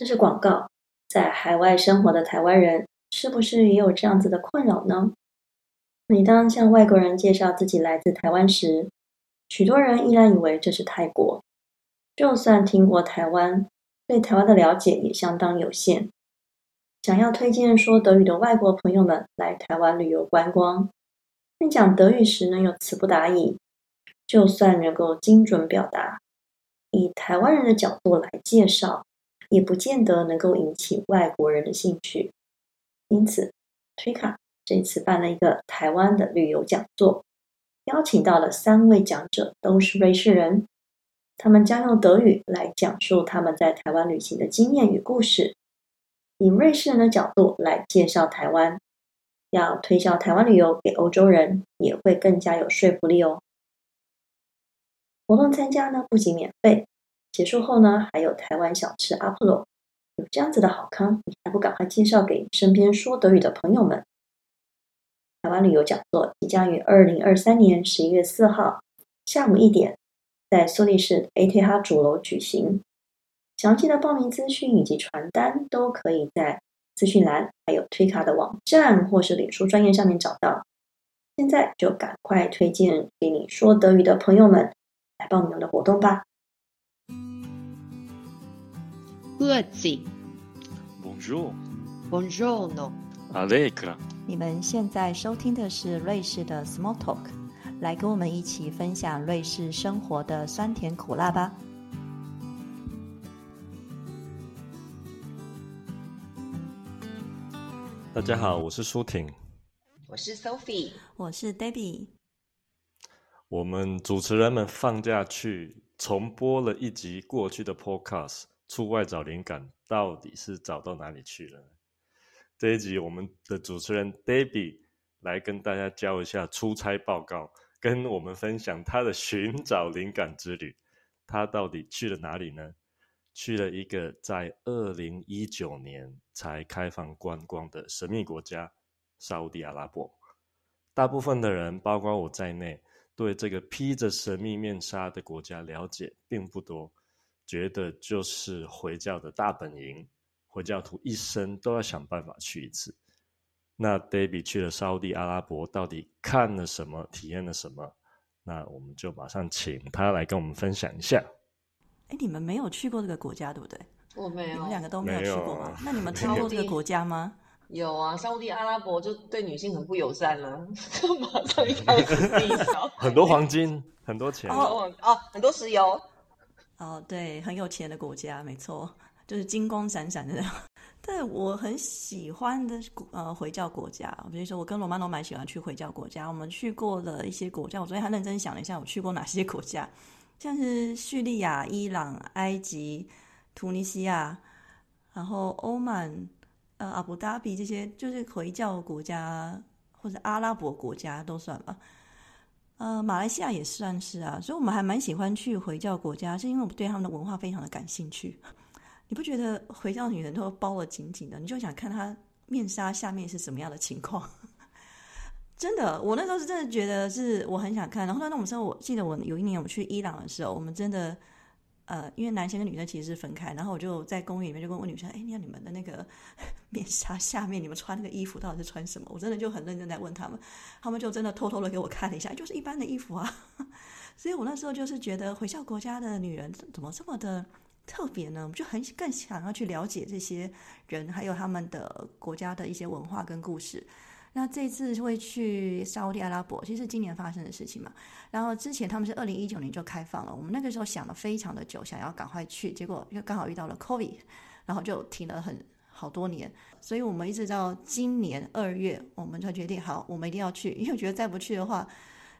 这是广告。在海外生活的台湾人，是不是也有这样子的困扰呢？每当向外国人介绍自己来自台湾时，许多人依然以为这是泰国。就算听过台湾，对台湾的了解也相当有限。想要推荐说德语的外国朋友们来台湾旅游观光，但讲德语时呢又词不达意，就算能够精准表达，以台湾人的角度来介绍。也不见得能够引起外国人的兴趣，因此，推卡这次办了一个台湾的旅游讲座，邀请到了三位讲者，都是瑞士人，他们将用德语来讲述他们在台湾旅行的经验与故事，以瑞士人的角度来介绍台湾，要推销台湾旅游给欧洲人，也会更加有说服力哦。活动参加呢，不仅免费。结束后呢，还有台湾小吃阿普罗，有这样子的好康，你还不赶快介绍给身边说德语的朋友们？台湾旅游讲座即将于二零二三年十一月四号下午一点，在苏黎世 ATH 主楼举行。详细的报名资讯以及传单都可以在资讯栏，还有推卡的网站或是脸书专业上面找到。现在就赶快推荐给你说德语的朋友们来报名我的活动吧！各自，Bonjour，Bonjour，no，Allegra。你们现在收听的是瑞士的 Small Talk，来跟我们一起分享瑞士生活的酸甜苦辣吧。大家好，我是舒婷，我是 Sophie，我是 Debbie。我们主持人们放假去重播了一集过去的 Podcast。出外找灵感，到底是找到哪里去了？这一集我们的主持人 Debbie 来跟大家交一下出差报告，跟我们分享他的寻找灵感之旅。他到底去了哪里呢？去了一个在二零一九年才开放观光的神秘国家——沙地阿拉伯。大部分的人，包括我在内，对这个披着神秘面纱的国家了解并不多。觉得就是回教的大本营，回教徒一生都要想办法去一次。那 Debbie 去了沙地阿拉伯，到底看了什么，体验了什么？那我们就马上请他来跟我们分享一下。哎，你们没有去过这个国家，对不对？我没有，你们两个都没有去过吗？那你们 听过这个国家吗？有啊，沙地阿拉伯就对女性很不友善了，马上一开始低调。很多黄金，很多钱哦哦，很多石油。哦，对，很有钱的国家，没错，就是金光闪闪的。但我很喜欢的呃回教国家，比如说我跟罗曼都蛮喜欢去回教国家。我们去过的一些国家，我昨天还认真想了一下，我去过哪些国家，像是叙利亚、伊朗、埃及、突尼西亚，然后欧曼、呃阿布达比这些，就是回教国家或者阿拉伯国家都算吧。呃，马来西亚也算是啊，所以我们还蛮喜欢去回教国家，是因为我们对他们的文化非常的感兴趣。你不觉得回教女人都包的紧紧的，你就想看她面纱下面是什么样的情况？真的，我那时候是真的觉得是我很想看。然后那我们说，我记得我有一年我去伊朗的时候，我们真的。呃，因为男生跟女生其实是分开，然后我就在公寓里面就问问女生：“哎，你看你们的那个 面纱下面，你们穿那个衣服到底是穿什么？”我真的就很认真在问他们，他们就真的偷偷的给我看了一下，就是一般的衣服啊。所以我那时候就是觉得回教国家的女人怎么这么的特别呢？我就很更想要去了解这些人，还有他们的国家的一些文化跟故事。那这次会去沙特阿拉伯，其实是今年发生的事情嘛。然后之前他们是二零一九年就开放了，我们那个时候想了非常的久，想要赶快去，结果又刚好遇到了 COVID，然后就停了很好多年。所以我们一直到今年二月，我们才决定好，我们一定要去，因为觉得再不去的话，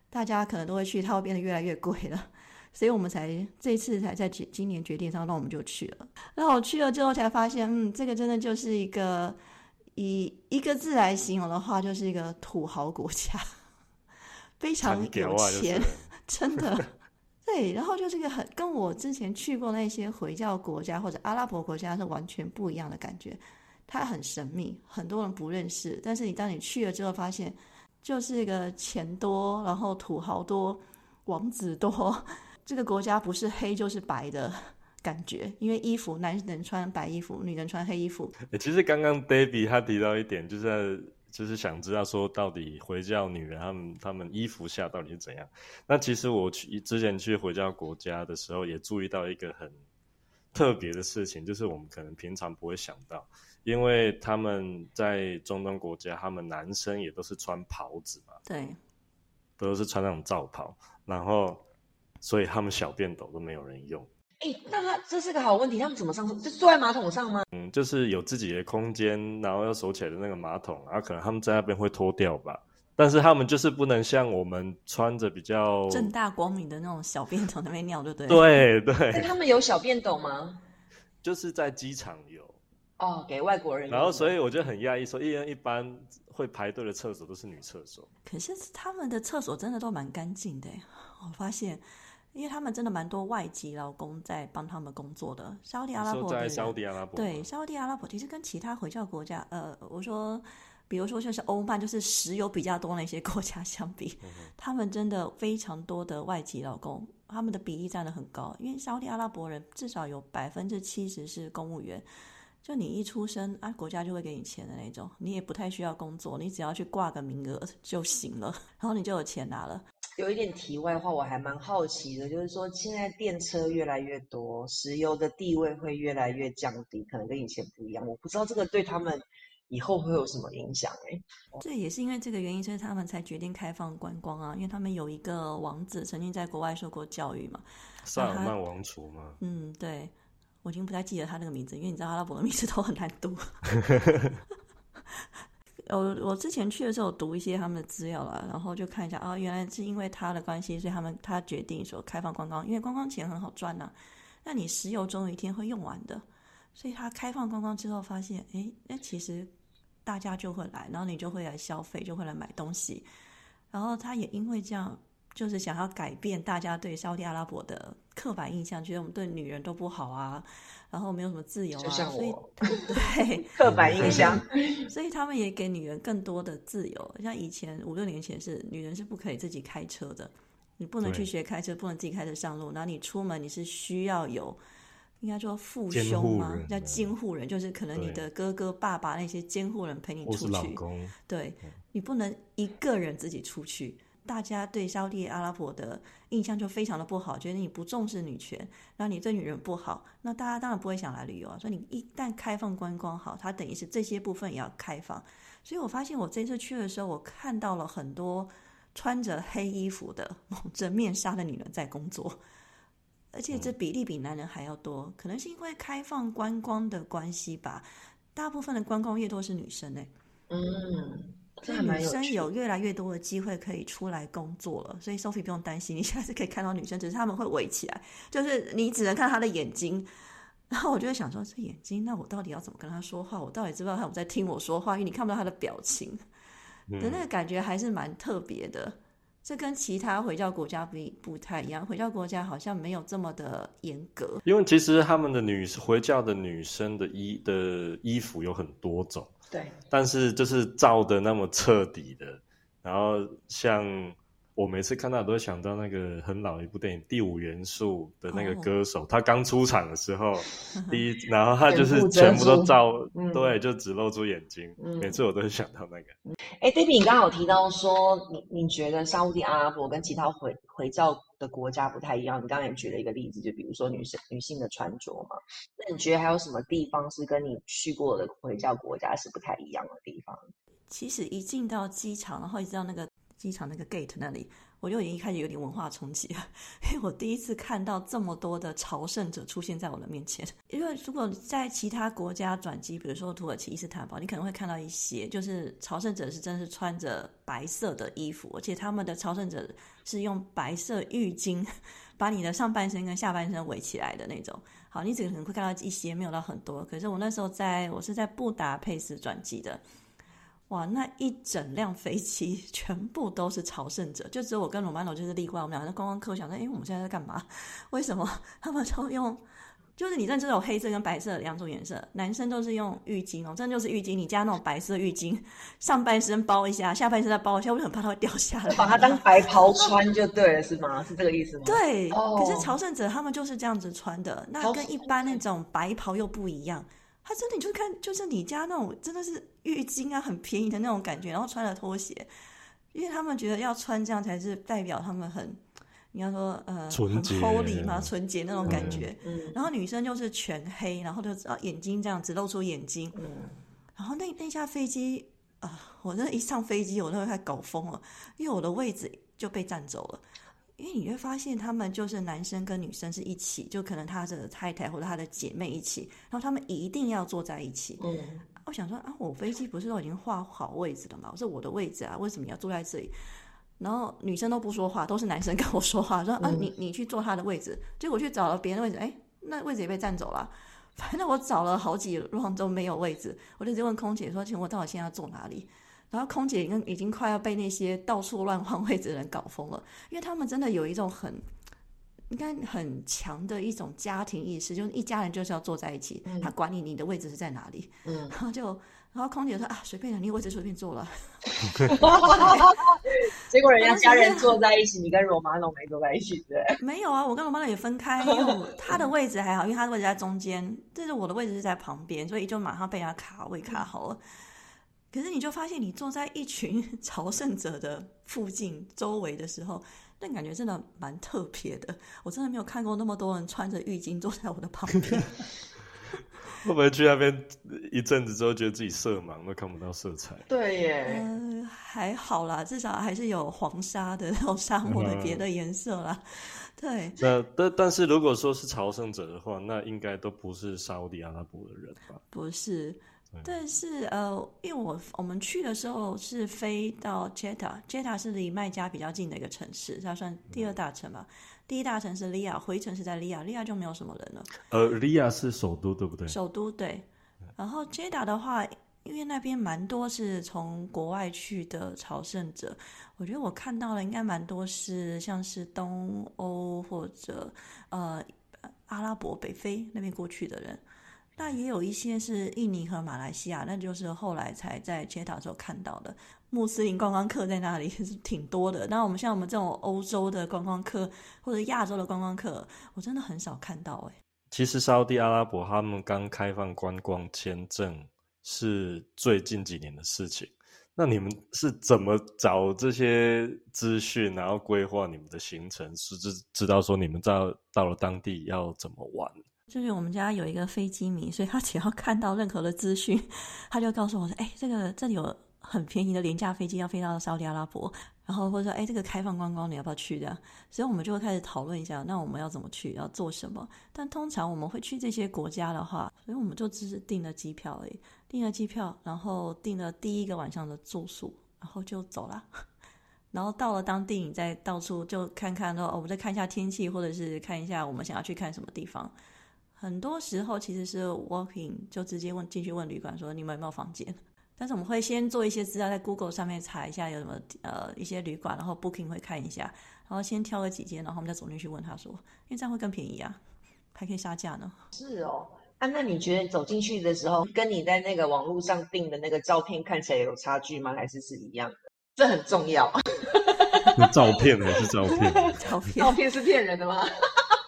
大家可能都会去，它会变得越来越贵了。所以我们才这次才在今今年决定上，那我们就去了。然后我去了之后才发现，嗯，这个真的就是一个。以一个字来形容的话，就是一个土豪国家，非常有钱，真的。对，然后就是一个很跟我之前去过那些回教国家或者阿拉伯国家是完全不一样的感觉。它很神秘，很多人不认识。但是你当你去了之后，发现就是一个钱多，然后土豪多，王子多。这个国家不是黑就是白的，感觉，因为衣服男人穿白衣服，女人穿黑衣服。欸其实刚刚 David 他提到一点，就是在就是想知道说，到底回教女人她们她们衣服下到底是怎样？那其实我去之前去回教国家的时候，也注意到一个很特别的事情，就是我们可能平常不会想到，因为他们在中东国家，他们男生也都是穿袍子嘛，对，都是穿那种罩袍，然后所以他们小便斗都没有人用。哎，那他这是个好问题，他们怎么上厕？就坐在马桶上吗？嗯，就是有自己的空间，然后要锁起来的那个马桶，然后可能他们在那边会脱掉吧，但是他们就是不能像我们穿着比较正大光明的那种小便桶那边尿，对不对？对那对，他们有小便斗吗？就是在机场有，哦，给外国人。然后所以我就很讶异，说因为一般会排队的厕所都是女厕所，可是他们的厕所真的都蛮干净的，我发现，因为他们真的蛮多外籍劳工在帮他们工作的。沙特阿拉伯在沙地阿拉伯对，吗沙特阿拉伯其实跟其他回教国家，呃，我说，比如说像是欧曼，就是石油比较多那些国家相比，嗯他们真的非常多的外籍劳工，他们的比例占的很高。因为沙特阿拉伯人至少有百分之七十是公务员，就你一出生啊，国家就会给你钱的那种，你也不太需要工作，你只要去挂个名额就行了，然后你就有钱拿了。有一点题外话，我还蛮好奇的，就是说现在电车越来越多，石油的地位会越来越降低，可能跟以前不一样。我不知道这个对他们以后会有什么影响、欸？这也是因为这个原因，所以他们才决定开放观光啊。因为他们有一个王子曾经在国外受过教育嘛。萨尔曼王储嘛，嗯，对，我已经不太记得他那个名字，因为你知道阿拉伯的名字都很难读。我我之前去的时候读一些他们的资料啦，然后就看一下啊，原来是因为他的关系，所以他们他决定说开放观光，因为观光钱很好赚呐、那你石油总有一天会用完的，所以他开放观光之后发现，诶，那其实大家就会来，然后你就会来消费，就会来买东西，然后他也因为这样，就是想要改变大家对沙特阿拉伯的刻板印象，觉得我们对女人都不好啊，然后没有什么自由啊，所以 对刻板印象。所以他们也给女人更多的自由。像以前五六年前是女人是不可以自己开车的，你不能去学开车，不能自己开车上路。然后你出门你是需要有应该说父兄吗？叫监护人，就是可能你的哥哥、爸爸那些监护人陪你出去。老公，对你不能一个人自己出去。大家对沙特阿拉伯的印象就非常的不好，觉得你不重视女权，然后你对女人不好，那大家当然不会想来旅游啊。所以你一旦开放观光好，它等于是这些部分也要开放。所以我发现我这次去的时候，我看到了很多穿着黑衣服的、蒙着面纱的女人在工作，而且这比例比男人还要多，可能是因为开放观光的关系吧。大部分的观光业都是女生诶、嗯，这所以女生。有越来越多的机会可以出来工作了，所以 Sophie 不用担心，你下次可以看到女生，只是她们会围起来，就是你只能看她的眼睛。然后我就会想说，这眼睛，那我到底要怎么跟她说话？我到底知不知道她有在听我说话？因为你看不到她的表情嗯的那个感觉还是蛮特别的。这跟其他回教国家不不太一样，回教国家好像没有这么的严格。因为其实他们的女回教的女生的衣的衣服有很多种，对，但是就是造的那么彻底的，然后像我每次看到都会想到那个很老的一部电影《第五元素》的那个哦歌手，他刚出场的时候，第一，然后他就是全部都住照，嗯对，就只露出眼睛，嗯每次我都会想到那个。哎，David，你刚刚有提到说，你你觉得沙特阿拉伯跟其他回回教的国家不太一样，你刚刚也举了一个例子，就比如说女生女性的穿着嘛。那你觉得还有什么地方是跟你去过的回教国家是不太一样的地方？其实一进到机场，然后一直到那个机场那个 gate 那里，我就已经一开始有点文化冲击了，因为我第一次看到这么多的朝圣者出现在我的面前。因为如果在其他国家转机，比如说土耳其、伊斯坦堡，你可能会看到一些就是朝圣者是真的是穿着白色的衣服，而且他们的朝圣者是用白色浴巾把你的上半身跟下半身围起来的那种。好，你只可能会看到一些，没有到很多。可是我那时候在我是在布达佩斯转机的。哇，那一整辆飞机 全部都是朝圣者，就只有我跟罗曼罗就是例外。我们两个观光客想说，哎，我们现在在干嘛？为什么他们都用就是你认知有黑色跟白色两种颜色，男生都是用浴巾哦，真的就是浴巾，你加那种白色浴巾，上半身包一下，下半身再包一下，我就很怕它会掉下来。把它当白袍穿就对了，是吗？是这个意思吗？对，哦可是朝圣者他们就是这样子穿的，那跟一般那种白袍又不一样。他真的你就看，就是你家那种真的是浴巾啊，很便宜的那种感觉，然后穿了拖鞋，因为他们觉得要穿这样才是代表他们很，你要说呃很纯洁 holy 嘛，纯洁那种感觉。嗯。然后女生就是全黑，然后就啊眼睛这样只露出眼睛，嗯，然后那那架飞机啊、我真的一上飞机我都会快搞疯了，因为我的位置就被占走了。因为你会发现，他们就是男生跟女生是一起，就可能他的太太或者他的姐妹一起，然后他们一定要坐在一起。嗯，我想说啊，我飞机不是都已经画好位置了吗？是我的位置啊，为什么你要坐在这里？然后女生都不说话，都是男生跟我说话，说啊，你你去坐他的位置。结果去找了别人的位置，哎，那位置也被占走了。反正我找了好几 round 都没有位置，我就直接问空姐说：“请问我到底现在要坐哪里？”然后空姐已经已经快要被那些到处乱换位置的人搞疯了，因为他们真的有一种很应该很强的一种家庭意识，就是一家人就是要坐在一起，他管你你的位置是在哪里，嗯然后就然后空姐说啊随便了，你位置随便坐了，结果人家家人坐在一起，你跟罗马诺没坐在一起，对？没有啊，我跟罗马龙也分开，因为他的位置还好，因为他的位置在中间，但是我的位置是在旁边，所以就马上被他卡位卡好了。可是你就发现，你坐在一群 朝圣者的附近周围的时候，那感觉真的蛮特别的。我真的没有看过那么多人穿着浴巾坐在我的旁边。会不会去那边一阵子之后，觉得自己色盲，都看不到色彩？对耶，呃，还好啦，至少还是有黄沙的那种沙漠的别的颜色啦。对，那但但是如果说是朝圣者的话，那应该都不是沙烏地阿拉伯的人吧？不是对，但是呃，因为我我们去的时候是飞到 Jeddah，Jeddah 是离麦加比较近的一个城市，它算第二大城吧。第一大城是利亚，回程是在利亚，利亚就没有什么人了。呃，利亚是首都，对不对？首都对，然后 Jeddah 的话，因为那边蛮多是从国外去的朝圣者，我觉得我看到了应该蛮多是像是东欧或者呃阿拉伯北非那边过去的人。那也有一些是印尼和马来西亚，那就是后来才在街道时候看到的穆斯林观光客在那里是挺多的。那我们像我们这种欧洲的观光客或者亚洲的观光客，我真的很少看到哎、其实沙地阿拉伯他们刚开放观光签证是最近几年的事情。那你们是怎么找这些资讯，然后规划你们的行程，是知知道说你们到到了当地要怎么玩？就是我们家有一个飞机迷，所以他只要看到任何的资讯，他就告诉我说：“哎、这个这里有很便宜的廉价飞机要飞到沙特阿拉伯，然后或者说，哎、这个开放观光你要不要去？这样，所以我们就会开始讨论一下，那我们要怎么去，要做什么。但通常我们会去这些国家的话，所以我们就只是订了机票而已，订了机票，然后订了第一个晚上的住宿，然后就走了。然后到了当地，你再到处就看看，哦，我们再看一下天气，或者是看一下我们想要去看什么地方。很多时候其实是 walking 就直接问进去问旅馆说你们有没有房间，但是我们会先做一些资料在 Google 上面查一下有什么呃一些旅馆，然后 booking 会看一下，然后先挑个几间，然后我们再走进去问他说，因为这样会更便宜啊，还可以杀价呢。是哦。啊，那你觉得走进去的时候，跟你在那个网络上订的那个照片看起来有差距吗？还是是一样的？这很重要。是照片还是照片？照片照片是骗人的吗？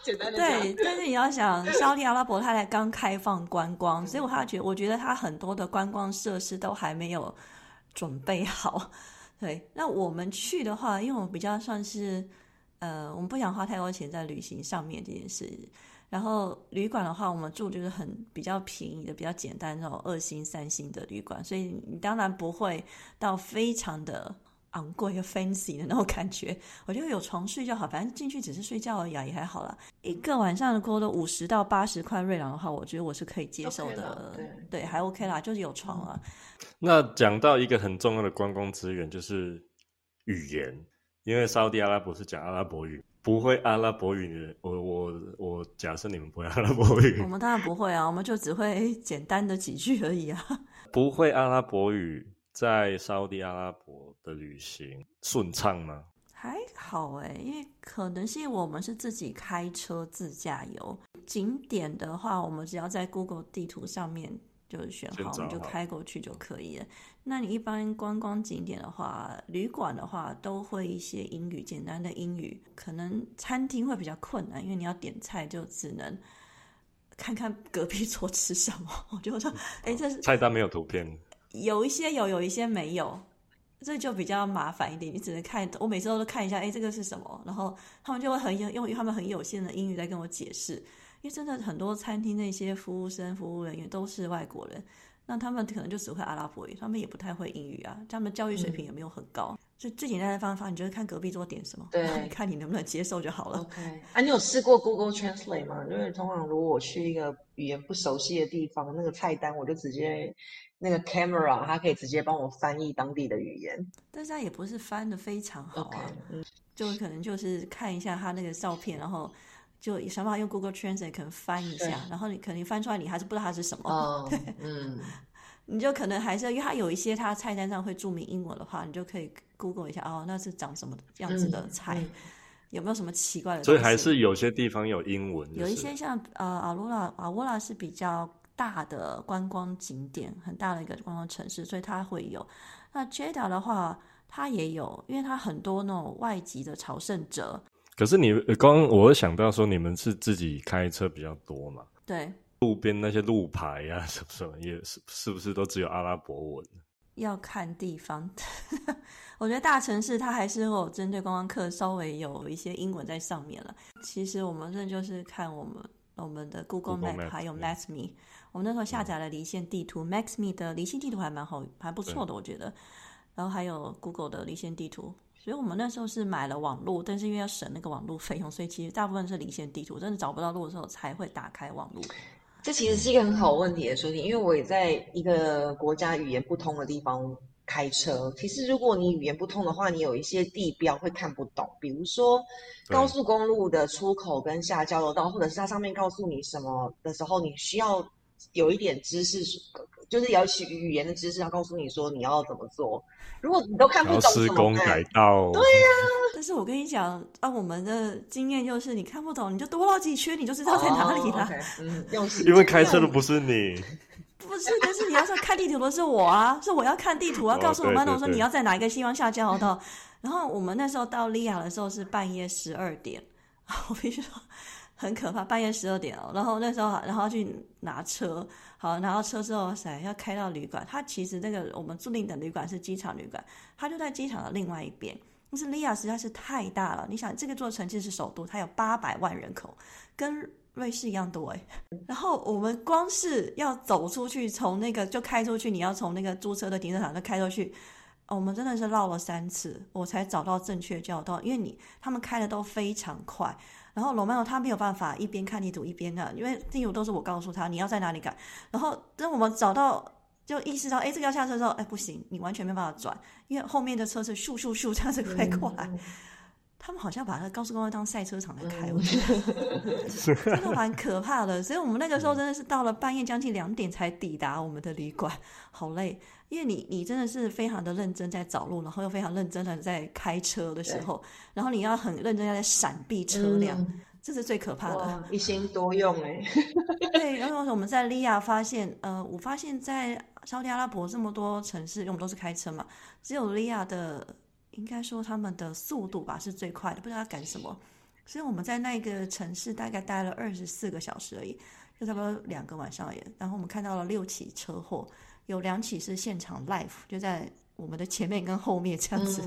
简单的，对，但是你要想，沙特阿拉伯它才刚开放观光，所以我还觉我觉得它很多的观光设施都还没有准备好。对，那我们去的话，因为我们比较算是呃，我们不想花太多钱在旅行上面这件事。然后旅馆的话，我们住就是很比较便宜的、比较简单那种二星、三星的旅馆，所以你当然不会到非常的昂贵又、fancy 的那种感觉。我觉得有床睡就好，反正进去只是睡觉而已啊，也还好啦。一个晚上的锅都五十到八十块瑞郎的话，我觉得我是可以接受的。对对，还 OK 啦，就是有床啊。那讲到一个很重要的观光资源，就是语言，因为沙烏地阿拉伯是讲阿拉伯语，不会阿拉伯语的，我我我假设你们不会阿拉伯语我，们当然不会啊，我们就只会简单的几句而已啊。不会阿拉伯语，在沙烏地阿拉伯的旅行顺畅吗？还好哎，因为可能是因为我们是自己开车自驾游，景点的话，我们只要在 Google 地图上面就选好，我们就开过去就可以了。那你一般观光景点的话，旅馆的话都会一些英语，简单的英语，可能餐厅会比较困难，因为你要点菜就只能看看隔壁桌吃什么。我就说，哎，这是菜单没有图片，有一些有，有一些没有。这就比较麻烦一点，你只能看。我每次都看一下，哎，这个是什么？然后他们就会很有用他们很有限的英语在跟我解释。因为真的很多餐厅那些服务生、服务人员都是外国人，那他们可能就只会阿拉伯语，他们也不太会英语啊。他们教育水平也没有很高。就最简单的方法，你就是看隔壁桌点什么，对，看你能不能接受就好了。OK，啊，你有试过 Google Translate 吗？因为通常如果我去一个语言不熟悉的地方，那个菜单我就直接。那个 camera 它可以直接帮我翻译当地的语言，但是它也不是翻的非常好啊，就可能就是看一下它那个照片，然后就想办法用 Google Translate 可能翻一下，然后你可能翻出来你还是不知道它是什么，嗯，你就可能还是因为它有一些它菜单上会注明英文的话，你就可以 Google 一下哦，那是长什么样子的菜，有没有什么奇怪的？所以还是有些地方有英文，有一些像呃阿罗拉阿沃拉是比较。大的观光景点，很大的一个观光城市，所以它会有。那 Jeddah 的话，它也有，因为它很多那种外籍的朝圣者。可是你刚，我想到说，你们是自己开车比较多嘛？对。路边那些路牌呀，什么什么，也是是不是都只有阿拉伯文？要看地方。我觉得大城市它还是有针对观光客稍微有一些英文在上面了。其实我们这就是看我们我们的 Google Map 还有 Maps.me。我们那时候下载了离线地图，Maxme 的离线地图还蛮好，还不错的，我觉得。然后还有 Google 的离线地图，所以我们那时候是买了网络，但是因为要省那个网络费用，所以其实大部分是离线地图，真的找不到路的时候才会打开网络。这其实是一个很好问题的说题，因为我也在一个国家语言不通的地方开车。其实如果你语言不通的话，你有一些地标会看不懂，比如说高速公路的出口跟下交流道，或者是它上面告诉你什么的时候，你需要。有一点知识，就是要学语言的知识，要告诉你说你要怎么做。如果你都看不懂，施工改道，对呀。但是我跟你讲，啊我们的经验，就是你看不懂，你就多绕几圈，你就知道在哪里了。嗯，因为开车的不是你，不是，但是你要说看地图的是我啊，是我要看地图，要告诉我们，我说你要在哪一个西方下交流道。然后我们那时候到利亚的时候是半夜十二点，我必须说。很可怕，半夜十二点哦，然后那时候，然后去拿车，好拿到车之后，噻，要开到旅馆。它其实那个我们租赁的旅馆是机场旅馆，它就在机场的另外一边。但是利亚实在是太大了，你想这个座城市是首都，它有八百万人口，跟瑞士一样多哎。然后我们光是要走出去，从那个就开出去，你要从那个租车的停车场再开出去，我们真的是绕了三次，我才找到正确交道，因为你他们开的都非常快。然后罗曼欧他没有办法一边看地图一边的，因为地图都是我告诉他你要在哪里改。然后等我们找到，就意识到哎，这个要下车之后，哎不行，你完全没办法转，因为后面的车是咻咻咻这样子开过来。他们好像把那高速公路当赛车场来开，我觉得 真的蛮可怕的。所以我们那个时候真的是到了半夜将近两点才抵达我们的旅馆，好累。因为你你真的是非常的认真在找路，然后又非常认真的在开车的时候，然后你要很认真在闪避车辆，这是最可怕的。一心多用哎。对，然后我们在利亚发现，呃，我发现在沙特阿拉伯这么多城市，因为我们都是开车嘛，只有利亚的。应该说他们的速度吧是最快的，不知道要赶什么。所以我们在那个城市大概待了二十四个小时而已，就差不多两个晚上而已。然后我们看到了六起车祸，有两起是现场 live，就在我们的前面跟后面这样子。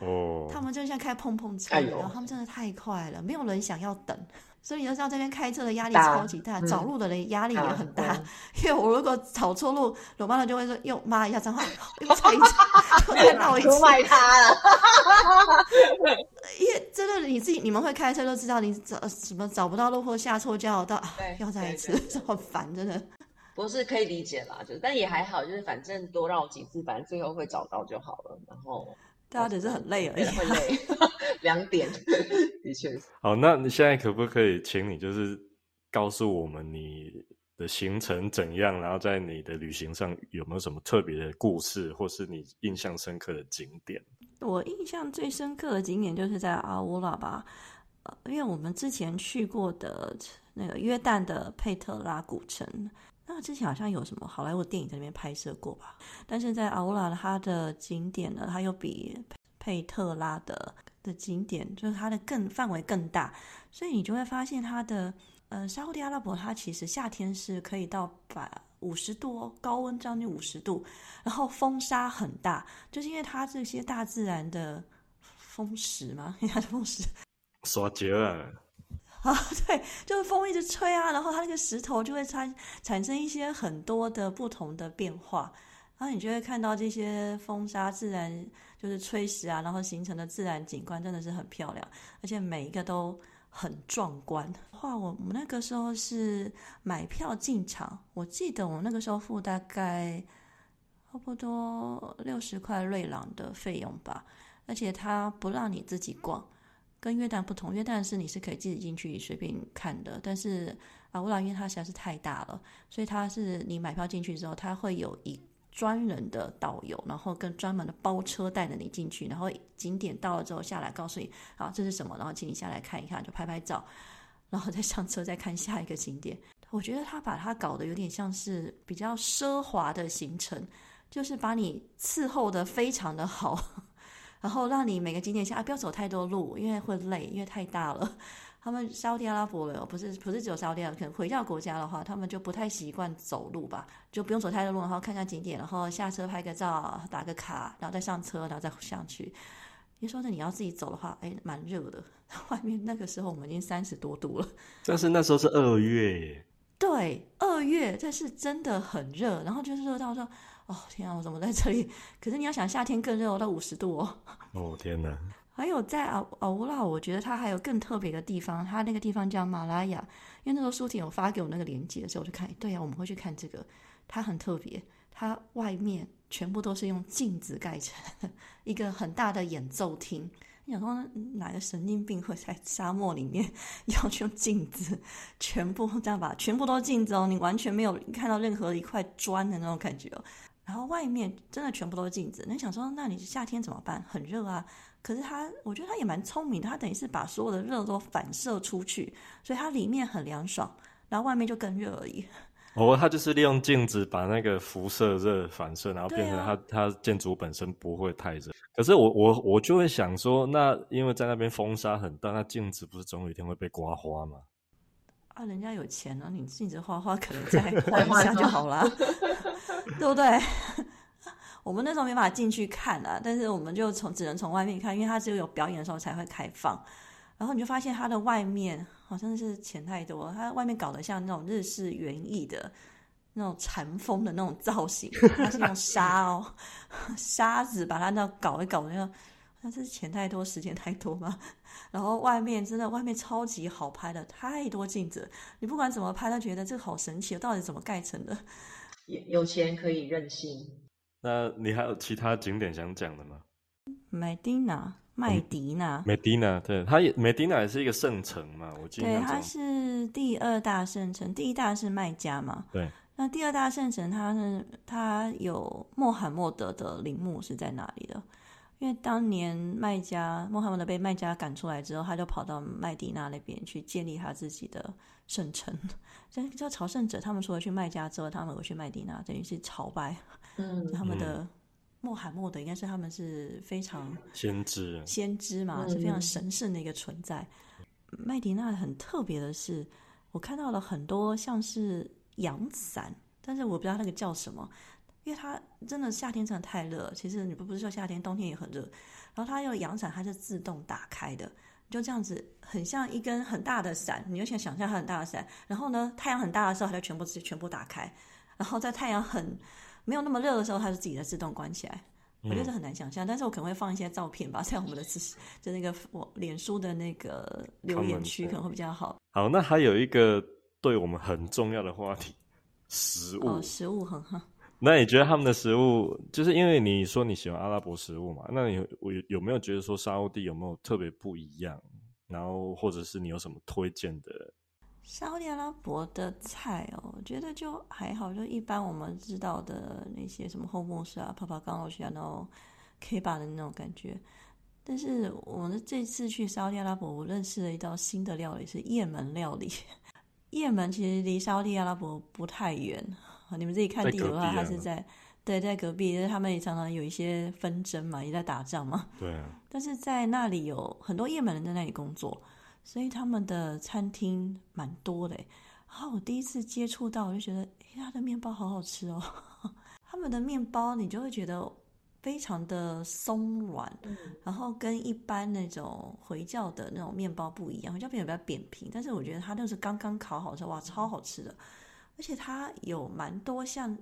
哦，他们就像开碰碰车一样，他们真的太快了，没有人想要等。所以你就知道这边开车的压力超级大，找路的人压力也很大。因为我如果找错路，罗曼的就会说又骂一下脏话，又踩一次，又闹一次，出卖他了。因为真的你自己你们会开车都知道，你找什么找不到路或下错交流道，又再一次，很烦，真的。不是可以理解啦，就但也还好，就是反正多绕几次，反正最后会找到就好了。然后。大家只是很累而已，会累。两点，的确是。好，那你现在可不可以请你就是告诉我们你的行程怎样，然后在你的旅行上有没有什么特别的故事，或是你印象深刻的景点？我印象最深刻的景点就是在阿乌拉吧，呃，因为我们之前去过的那个约旦的佩特拉古城。那之前好像有什么好莱坞电影在那边拍摄过吧？但是在阿乌拉它的景点呢，它又比佩特拉的的景点就是它的更范围更大，所以你就会发现它的呃沙地阿拉伯它其实夏天是可以到百五十度哦，高温将近五十度，然后风沙很大，就是因为它这些大自然的风蚀嘛，它的风蚀刷脚啊。啊，对，就是风一直吹啊，然后它那个石头就会产产生一些很多的不同的变化，然后你就会看到这些风沙自然就是吹石啊，然后形成的自然景观真的是很漂亮，而且每一个都很壮观。话我们那个时候是买票进场，我记得我那个时候付大概差不多六十块瑞郎的费用吧，而且他不让你自己逛。跟约旦不同，约旦是你是可以自己进去随便看的，但是啊，乌拉因为它实在是太大了，所以它是你买票进去之后，它会有一专人的导游，然后跟专门的包车带着你进去，然后景点到了之后下来告诉你，啊这是什么，然后请你下来看一看，就拍拍照，然后再上车再看下一个景点。我觉得他把它搞得有点像是比较奢华的行程，就是把你伺候的非常的好。然后让你每个景点下啊，不要走太多路，因为会累，因为太大了。他们沙特阿拉伯的不是不是只有沙特阿拉伯，可能回到国家的话，他们就不太习惯走路吧，就不用走太多路，然后看看景点，然后下车拍个照，打个卡，然后再上车，然后再上去。你说的你要自己走的话，哎，蛮热的，外面那个时候我们已经三十多度了。但是那时候是二月耶。对，二月，但是真的很热，然后就是热到说。哦天啊，我怎么在这里？可是你要想，夏天更热，到五十度哦。哦天哪！还有在阿阿乌拉，我觉得它还有更特别的地方，它那个地方叫马拉雅。因为那时候舒婷有发给我那个链接的时候，我就看，对呀，我们会去看这个。它很特别，它外面全部都是用镜子盖成一个很大的演奏厅。你想说哪个神经病会在沙漠里面要用镜子？全部这样吧，全部都是镜子哦，你完全没有看到任何一块砖的那种感觉哦。然后外面真的全部都是镜子，你想说，那你夏天怎么办？很热啊！可是他，我觉得他也蛮聪明的，他等于是把所有的热都反射出去，所以它里面很凉爽，然后外面就更热而已。哦，他就是利用镜子把那个辐射热反射，然后变成它它建筑本身不会太热。可是我我我就会想说，那因为在那边风沙很大，那镜子不是总有一天会被刮花吗？啊，人家有钱呢，你镜子花花可能再换一下就好了。对不对？我们那时候没法进去看啊，但是我们就从只能从外面看，因为它只有有表演的时候才会开放。然后你就发现它的外面好像是钱太多，它外面搞得像那种日式园艺的那种禅风的那种造型，它是用沙哦，沙子把它那搞一搞，那个那这是钱太多，时间太多吗？然后外面真的外面超级好拍的，太多镜子，你不管怎么拍，都觉得这个好神奇，到底怎么盖成的？有有钱可以任性。那你还有其他景点想讲的吗？麦迪娜，麦迪娜，麦迪娜，对，它也麦迪娜也是一个圣城嘛，我记得。对，它是第二大圣城，第一大是麦加嘛。对。那第二大圣城，它是它有穆罕默德的陵墓是在哪里的？因为当年麦加穆罕默德被麦加赶出来之后，他就跑到麦迪娜那边去建立他自己的圣城。这叫朝圣者，他们除了去麦加之后，他们有去麦迪娜，等于是朝拜。嗯，他们的穆罕默德应该是他们是非常先知，先知嘛，是非常神圣的一个存在。麦迪娜很特别的是，我看到了很多像是阳伞，但是我不知道那个叫什么。因为它真的夏天真的太热，其实你不不是说夏天，冬天也很热。然后它有阳伞，它是自动打开的，就这样子，很像一根很大的伞。你就想想象它很大的伞，然后呢，太阳很大的时候，它就全部自己全部打开；然后在太阳很没有那么热的时候，它就自己在自动关起来。我觉得很难想象，但是我可能会放一些照片吧，在我们的就那个我脸书的那个留言区可能会比较好。好，那还有一个对我们很重要的话题，食物。哦，食物很好。那你觉得他们的食物，就是因为你说你喜欢阿拉伯食物嘛？那你我有没有觉得说沙地有没有特别不一样？然后或者是你有什么推荐的？沙地阿拉伯的菜哦，我觉得就还好，就一般我们知道的那些什么后木斯啊、帕帕刚、奥西亚那种 K 巴的那种感觉。但是我们这次去沙地阿拉伯，我认识了一道新的料理，是也门料理。也门其实离沙地阿拉伯不太远，你们自己看地图的话，它是在对在隔壁，他们也常常有一些纷争嘛，也在打仗嘛。对啊。但是在那里有很多也门人在那里工作，所以他们的餐厅蛮多的。然后我第一次接触到，我就觉得，哎，他的面包好好吃哦。他们的面包你就会觉得非常的松软，然后跟一般那种回教的那种面包不一样，回教面比较扁平，但是我觉得它那是刚刚烤好的时候，哇，超好吃的。而且它有蛮多像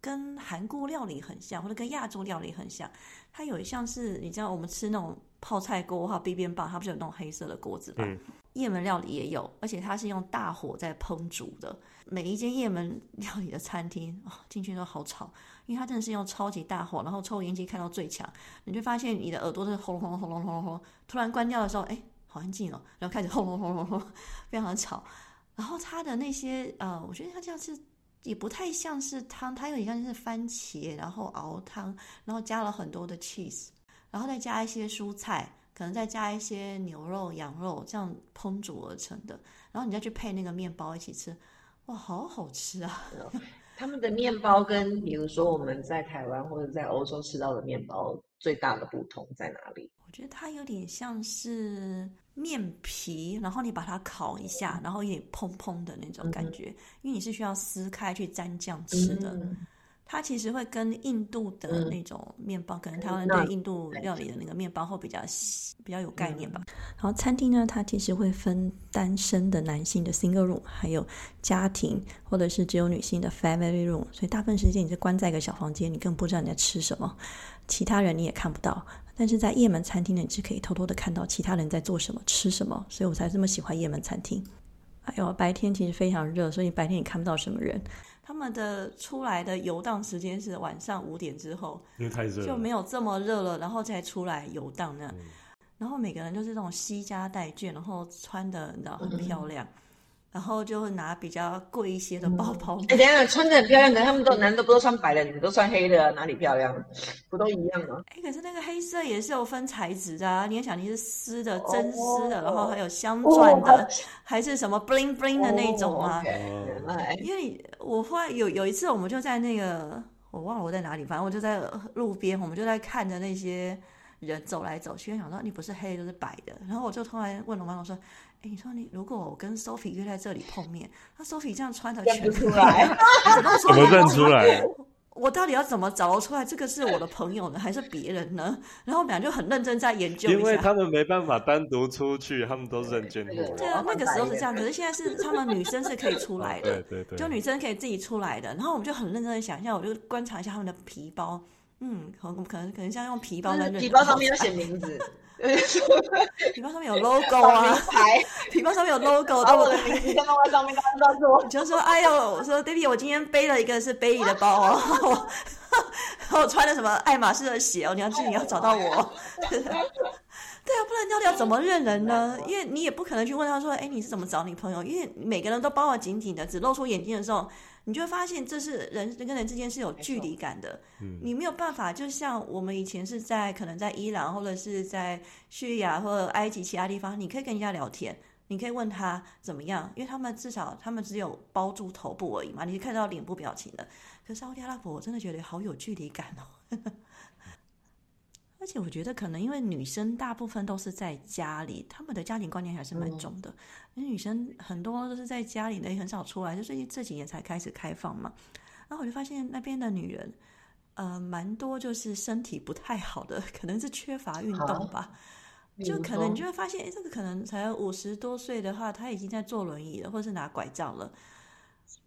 跟韩国料理很像，或者跟亚洲料理很像。它有一项是你知道我们吃那种泡菜锅哈，B 边棒，它不是有那种黑色的锅子吗？也门料理也有，而且它是用大火在烹煮的。每一间也门料理的餐厅啊，进去都好吵，因为它真的是用超级大火，然后抽烟机开到最强，你就发现你的耳朵是轰隆轰隆轰隆轰隆，突然关掉的时候，哎，好安静哦，然后开始轰隆轰隆轰，非常的吵。然后它的那些呃，我觉得它这样是也不太像是汤，它有点像是番茄，然后熬汤，然后加了很多的 cheese，然后再加一些蔬菜。可能再加一些牛肉、羊肉这样烹煮而成的，然后你再去配那个面包一起吃，哇，好好吃啊！他们的面包跟比如说我们在台湾或者在欧洲吃到的面包最大的不同在哪里？我觉得它有点像是面皮，然后你把它烤一下，然后有点蓬蓬的那种感觉，因为你是需要撕开去沾酱吃的。它其实会跟印度的那种面包，可能台湾对印度料理的那个面包会比较比较有概念吧。然后餐厅呢，它其实会分单身的男性的 single room，还有家庭或者是只有女性的 family room。所以大部分时间你是关在一个小房间，你根本不知道你在吃什么，其他人你也看不到。但是在夜门餐厅呢，你是可以偷偷的看到其他人在做什么、吃什么。所以我才这么喜欢夜门餐厅。还有白天其实非常热，所以白天你看不到什么人。他们的出来的游荡时间是晚上五点之后，因为太热就没有这么热了，然后再出来游荡呢。然后每个人就是这种西家带眷，然后穿的你知道很漂亮。然后就会拿比较贵一些的包包。哎，等下穿的很漂亮的，他们都男的不都穿白的，女的都穿黑的，哪里漂亮？不都一样吗？哎，可是那个黑色也是有分材质的，你想你是丝的、真丝的，然后还有镶钻的，还是什么 bling bling 的那种啊？因为我后来有有一次，我们就在那个我忘了我在哪里，反正我就在路边，我们就在看着那些人走来走去，想说你不是黑就是白的，然后我就突然问龙妈妈说。哎，你说你如果我跟 Sophie 约在这里碰面，那 Sophie 这样穿的全出来，怎么认出来？我到底要怎么找出来这个是我的朋友呢，还是别人呢？然后我们俩就很认真在研究。因为他们没办法单独出去，他们都认见过。对啊，那个时候是这样，可是现在是他们女生是可以出来的，对对对，就女生可以自己出来的。然后我们就很认真的想一下，我就观察一下他们的皮包，嗯，可能可能可能像用皮包在认，皮包上面要写名字。皮包上面有 logo 啊，皮包上面有 logo，把我的名字放在上面，大家知道是我。就说：“哎呦，我说 David，我今天背了一个是背你的包哦，然 后我穿的什么爱马仕的鞋哦，你要去你要找到我。对啊，不然到底要怎么认人呢？因为你也不可能去问他说：哎，你是怎么找女朋友？因为每个人都包得紧紧的，只露出眼睛的时候。”你就会发现，这是人人跟人之间是有距离感的。嗯，你没有办法，就像我们以前是在可能在伊朗或者是在叙利亚或者埃及其他地方，你可以跟人家聊天，你可以问他怎么样，因为他们至少他们只有包住头部而已嘛，你看到脸部表情的。可是奥地阿拉伯，我真的觉得好有距离感哦。而且我觉得可能因为女生大部分都是在家里，他们的家庭观念还是蛮重的。因为女生很多都是在家里的，也很少出来，就最近这几年才开始开放嘛。然后我就发现那边的女人，呃，蛮多就是身体不太好的，可能是缺乏运动吧。就可能你就会发现，哎，这个可能才五十多岁的话，她已经在坐轮椅了，或者是拿拐杖了，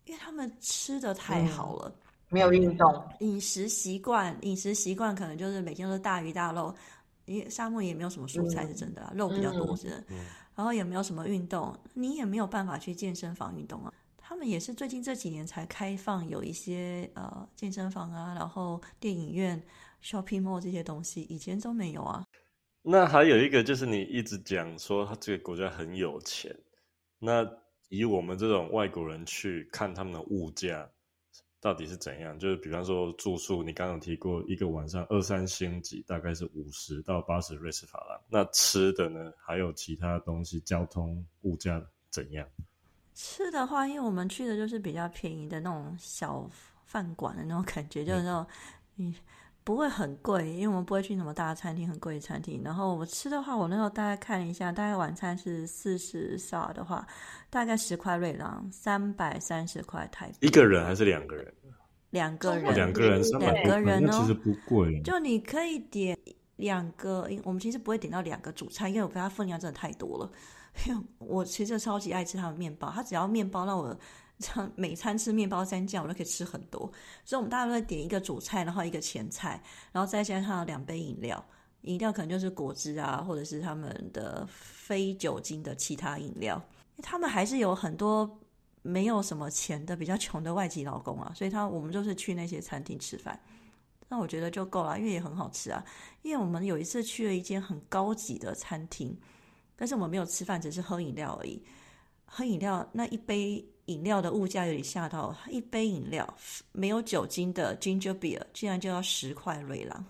因为他们吃的太好了。没有运动，饮食习惯，饮食习惯可能就是每天都是大鱼大肉，因为沙漠也没有什么蔬菜是真的啊，肉比较多是，然后也没有什么运动，你也没有办法去健身房运动啊。他们也是最近这几年才开放有一些呃健身房啊，然后电影院、shopping mall 这些东西，以前都没有啊。那还有一个就是你一直讲说他这个国家很有钱，那以我们这种外国人去看他们的物价。到底是怎样？就是比方说住宿，你刚刚提过一个晚上二三星级，大概是五十到八十瑞士法郎。那吃的呢？还有其他东西，交通物价怎样？吃的话，因为我们去的就是比较便宜的那种小饭馆的那种感觉，就是那种你不会很贵，因为我们不会去什么大餐厅、很贵的餐厅。然后我吃的话，我那时候大概看了一下，大概晚餐是四十少的话，大概十块瑞郎，三百三十块台币。一个人还是两个人？两个人，两个人，两个人哦其实不贵。就你可以点两个，我们其实不会点到两个主菜，因为我觉得它分量真的太多了。我其实超级爱吃他的面包，他只要面包让我像每餐吃面包蘸酱，我都可以吃很多。所以我们大家都会点一个主菜，然后一个前菜，然后再加上两杯饮料。饮料可能就是果汁啊，或者是他们的非酒精的其他饮料。他们还是有很多没有什么钱的比较穷的外籍劳工啊，所以他我们就是去那些餐厅吃饭。那我觉得就够了，因为也很好吃啊。因为我们有一次去了一间很高级的餐厅。但是我们没有吃饭，只是喝饮料而已。喝饮料那一杯饮料的物价有点吓到，一杯饮料没有酒精的 ginger beer 竟然就要十块瑞郎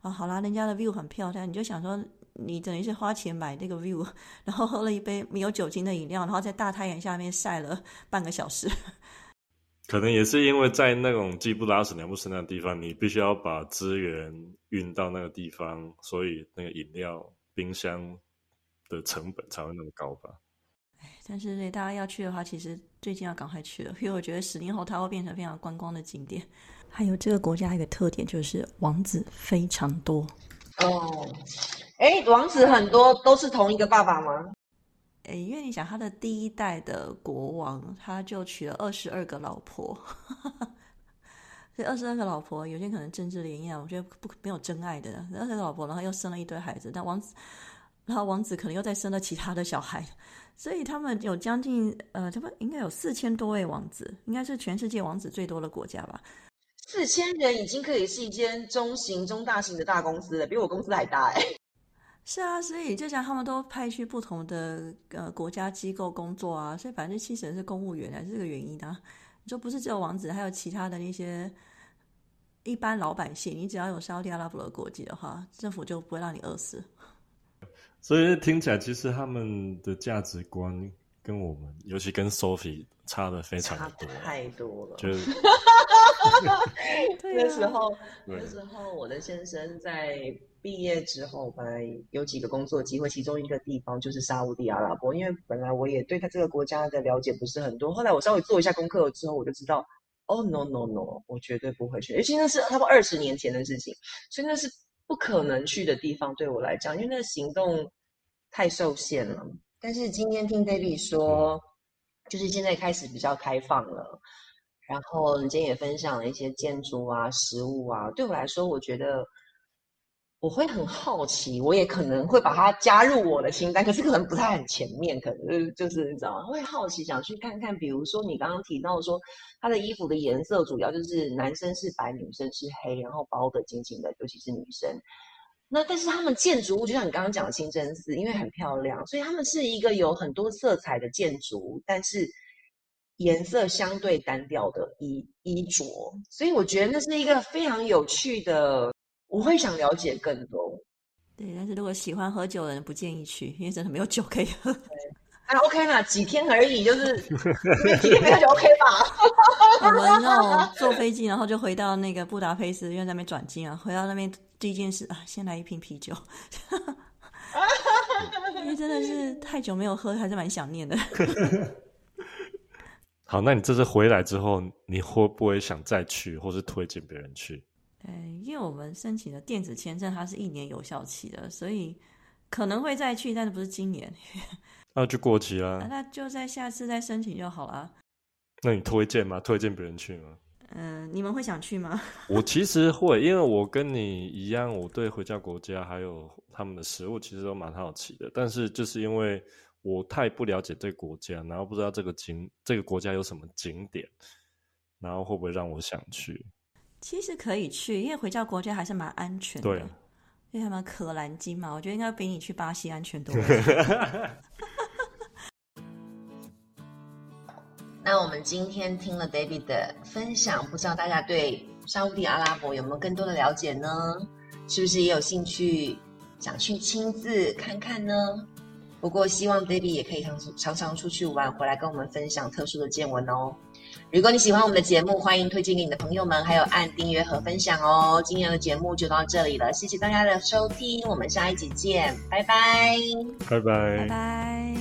啊！好啦，人家的 view 很漂亮，你就想说你等于是花钱买那个 view，然后喝了一杯没有酒精的饮料，然后在大太阳下面晒了半个小时。可能也是因为在那种既不拉屎娘不生的地方，你必须要把资源运到那个地方，所以那个饮料冰箱。的成本才会那么高吧？哎，但是大家要去的话，其实最近要赶快去了，因为我觉得十年后它会变成非常观光的景点。还有这个国家一个特点就是王子非常多哦。哎，王子很多都是同一个爸爸吗？哎，因为你想，他的第一代的国王他就娶了二十二个老婆，这二十二个老婆有些可能政治联姻啊，我觉得不没有真爱的。二十个老婆，然后又生了一堆孩子，但王子。然后王子可能又再生了其他的小孩，所以他们有将近呃，他们应该有四千多位王子，应该是全世界王子最多的国家吧？四千人已经可以是一间中型、中大型的大公司了，比我公司还大哎。是啊，所以就像他们都派去不同的呃国家机构工作啊，所以百分之七十是公务员，还是这个原因啊。你说不是只有王子，还有其他的那些一般老百姓，你只要有沙特阿拉伯的国籍的话，政府就不会让你饿死。所以听起来，其实他们的价值观跟我们，尤其跟 Sophie 差的非常多，太多了。就 是那时候，那时候我的先生在毕业之后，本来有几个工作机会，其中一个地方就是沙地阿拉伯。因为本来我也对他这个国家的了解不是很多，后来我稍微做一下功课之后，我就知道，哦，no no no，我绝对不会去，尤其那是差不多二十年前的事情，所以那是不可能去的地方，对我来讲，因为那个行动。太受限了，但是今天听 David 说，就是现在开始比较开放了，然后你今天也分享了一些建筑啊、食物啊，对我来说，我觉得我会很好奇，我也可能会把它加入我的清单，可是可能不太很前面，可能就是你知道吗？会好奇想去看看，比如说你刚刚提到说，他的衣服的颜色主要就是男生是白，女生是黑，然后包的紧紧的，尤其是女生。那但是他们建筑物就像你刚刚讲的清真寺，因为很漂亮，所以他们是一个有很多色彩的建筑，但是颜色相对单调的衣衣着，所以我觉得那是一个非常有趣的，我会想了解更多。对，但是如果喜欢喝酒的人不建议去，因为真的没有酒可以喝。啊，OK 嘛，几天而已，就是几天没有就 OK 吧。我们那种坐飞机，然后就回到那个布达佩斯，因为那边转机啊，回到那边。第一件事啊，先来一瓶啤酒，因为真的是太久没有喝，还是蛮想念的。好，那你这次回来之后，你会不会想再去，或是推荐别人去？哎，因为我们申请的电子签证，它是一年有效期的，所以可能会再去，但是不是今年。那就过期了，那就在下次再申请就好了。那你推荐吗？推荐别人去吗？嗯，你们会想去吗？我其实会，因为我跟你一样，我对回教国家还有他们的食物其实都蛮好奇的。但是就是因为我太不了解这个国家，然后不知道这个景这个国家有什么景点，然后会不会让我想去？其实可以去，因为回教国家还是蛮安全的。对，因为他们可兰经嘛，我觉得应该比你去巴西安全多。那我们今天听了 David 的分享，不知道大家对沙地阿拉伯有没有更多的了解呢？是不是也有兴趣想去亲自看看呢？不过希望 Debbie 也可以常常常出去玩，回来跟我们分享特殊的见闻哦。如果你喜欢我们的节目，欢迎推荐给你的朋友们，还有按订阅和分享哦。今天的节目就到这里了，谢谢大家的收听，我们下一集见，拜拜，拜拜，拜拜。